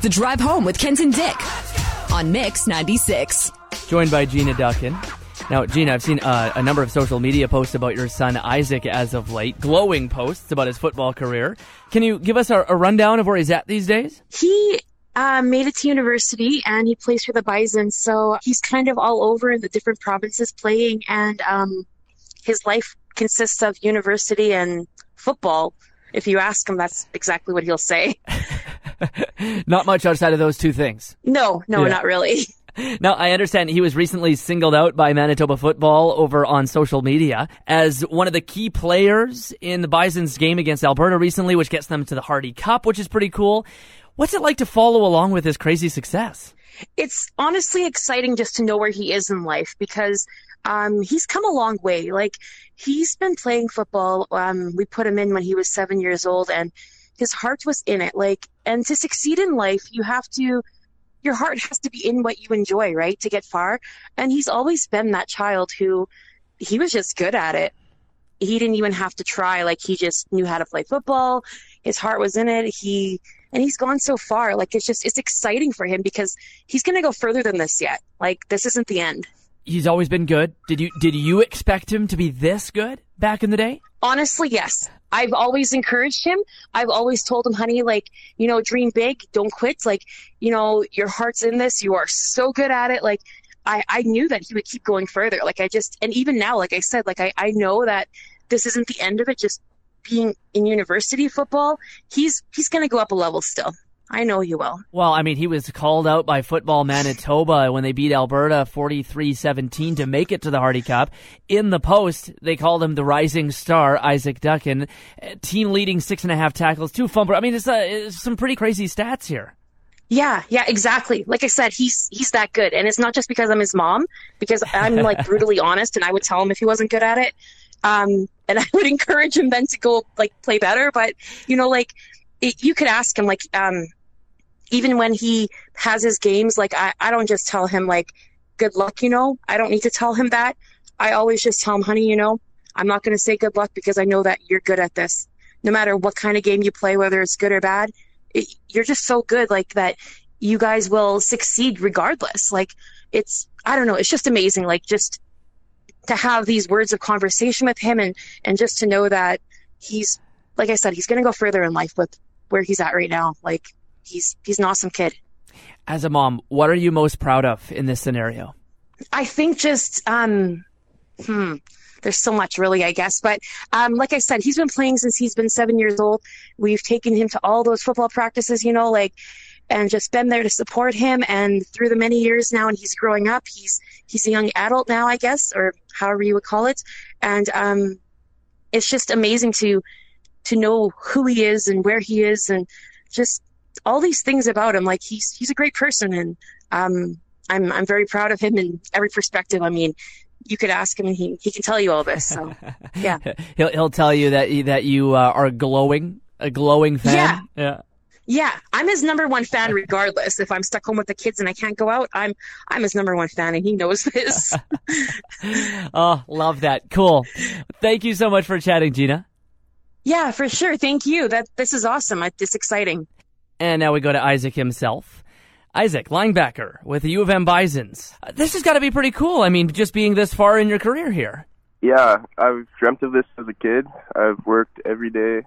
The Drive Home with Kent and Dick on Mix 96. Joined by Gina Dokken. Now, Gina, I've seen uh, a number of social media posts about your son Isaac as of late, glowing posts about his football career. Can you give us a, a rundown of where he's at these days? He uh, made it to university and he plays for the Bison, so he's kind of all over in the different provinces playing, and um, his life consists of university and football. If you ask him, that's exactly what he'll say. not much outside of those two things. No, no, yeah. not really. Now, I understand he was recently singled out by Manitoba Football over on social media as one of the key players in the Bison's game against Alberta recently, which gets them to the Hardy Cup, which is pretty cool. What's it like to follow along with his crazy success? It's honestly exciting just to know where he is in life because um, he's come a long way. Like he's been playing football. Um, we put him in when he was seven years old, and his heart was in it. Like, and to succeed in life, you have to your heart has to be in what you enjoy, right? To get far. And he's always been that child who he was just good at it. He didn't even have to try. Like he just knew how to play football. His heart was in it. He, and he's gone so far. Like it's just, it's exciting for him because he's going to go further than this yet. Like this isn't the end. He's always been good. Did you, did you expect him to be this good back in the day? Honestly, yes. I've always encouraged him. I've always told him, honey, like, you know, dream big, don't quit. Like, you know, your heart's in this. You are so good at it. Like, I, I knew that he would keep going further. Like, I just, and even now, like I said, like, I, I know that this isn't the end of it. Just being in university football, he's, he's going to go up a level still. I know you will. Well, I mean, he was called out by Football Manitoba when they beat Alberta 43-17 to make it to the Hardy Cup. In the post, they called him the rising star, Isaac Dokken. Team leading six and a half tackles, two fumbles. I mean, it's, uh, it's some pretty crazy stats here. Yeah, yeah, exactly. Like I said, he's he's that good, and it's not just because I'm his mom, because I'm like brutally honest, and I would tell him if he wasn't good at it, um, and I would encourage him then to go like play better. But you know, like it, you could ask him, like, um, even when he has his games, like I, I don't just tell him like, good luck, you know, I don't need to tell him that. I always just tell him, honey, you know, I'm not going to say good luck because I know that you're good at this. No matter what kind of game you play, whether it's good or bad, it, you're just so good like that you guys will succeed regardless. Like it's, I don't know, it's just amazing. Like just to have these words of conversation with him and, and just to know that he's, like I said, he's going to go further in life with where he's at right now. Like he's he's an awesome kid. As a mom, what are you most proud of in this scenario? I think just um, hmm, there's so much really, I guess. But um, like I said, he's been playing since he's been seven years old. We've taken him to all those football practices, you know, like and just been there to support him and through the many years now and he's growing up he's he's a young adult now i guess or however you would call it and um it's just amazing to to know who he is and where he is and just all these things about him. Like he's he's a great person, and um, I'm I'm very proud of him in every perspective. I mean, you could ask him, and he he can tell you all this. So yeah, he'll he'll tell you that that you uh, are glowing, a glowing fan. Yeah. Yeah. Yeah, I'm his number one fan regardless. If I'm stuck home with the kids and I can't go out, I'm I'm his number one fan and he knows this. oh, love that. Cool. Thank you so much for chatting, Gina. Yeah, for sure. Thank you. That this is awesome. It's exciting. And now we go to Isaac himself. Isaac, linebacker with the U of M Bisons. This has got to be pretty cool. I mean, just being this far in your career here. Yeah, I've dreamt of this as a kid. I've worked every day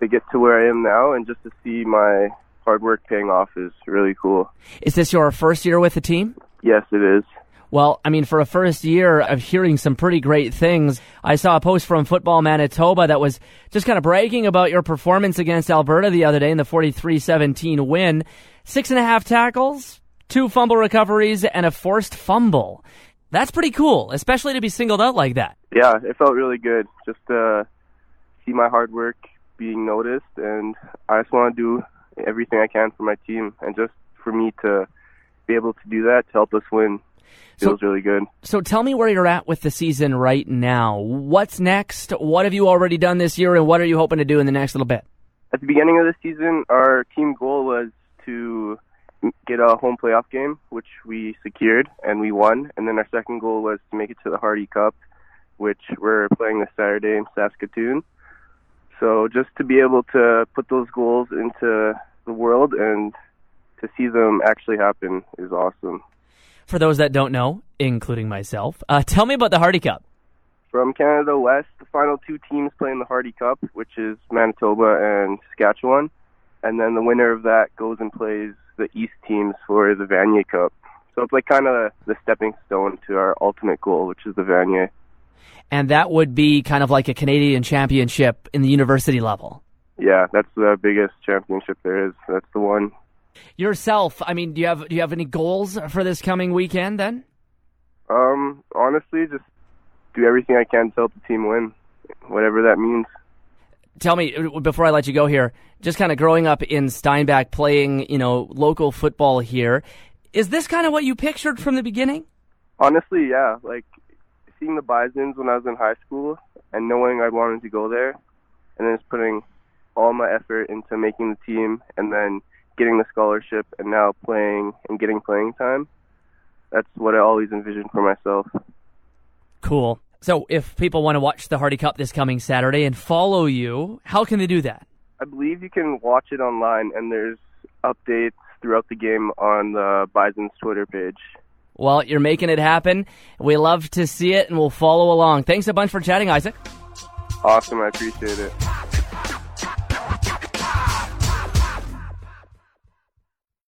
to get to where I am now, and just to see my hard work paying off is really cool. Is this your first year with the team? Yes, it is. Well, I mean, for a first year of hearing some pretty great things, I saw a post from Football Manitoba that was just kind of bragging about your performance against Alberta the other day in the 43-17 win. Six and a half tackles, two fumble recoveries, and a forced fumble. That's pretty cool, especially to be singled out like that. Yeah, it felt really good just to see my hard work being noticed, and I just want to do everything I can for my team, and just for me to be able to do that to help us win feels so, really good. So tell me where you're at with the season right now. What's next? What have you already done this year, and what are you hoping to do in the next little bit? At the beginning of the season, our team goal was to get a home playoff game, which we secured and we won. And then our second goal was to make it to the Hardy Cup, which we're playing this Saturday in Saskatoon. So just to be able to put those goals into the world and to see them actually happen is awesome. For those that don't know, including myself, uh, tell me about the Hardy Cup. From Canada West, the final two teams play in the Hardy Cup, which is Manitoba and Saskatchewan, and then the winner of that goes and plays the East teams for the Vanier Cup. So it's like kind of the stepping stone to our ultimate goal, which is the Vanier. And that would be kind of like a Canadian championship in the university level. Yeah, that's the biggest championship there is. That's the one. Yourself, I mean, do you have do you have any goals for this coming weekend then? Um, honestly, just do everything I can to help the team win, whatever that means. Tell me before I let you go here, just kind of growing up in Steinbach, playing you know local football here, is this kind of what you pictured from the beginning? Honestly, yeah. Like seeing the Bisons when I was in high school and knowing I wanted to go there, and then just putting all my effort into making the team, and then getting the scholarship, and now playing and getting playing time. That's what I always envisioned for myself. Cool. So, if people want to watch the Hardy Cup this coming Saturday and follow you, how can they do that? I believe you can watch it online, and there's updates throughout the game on the Bison's Twitter page. Well, you're making it happen. We love to see it, and we'll follow along. Thanks a bunch for chatting, Isaac. Awesome. I appreciate it.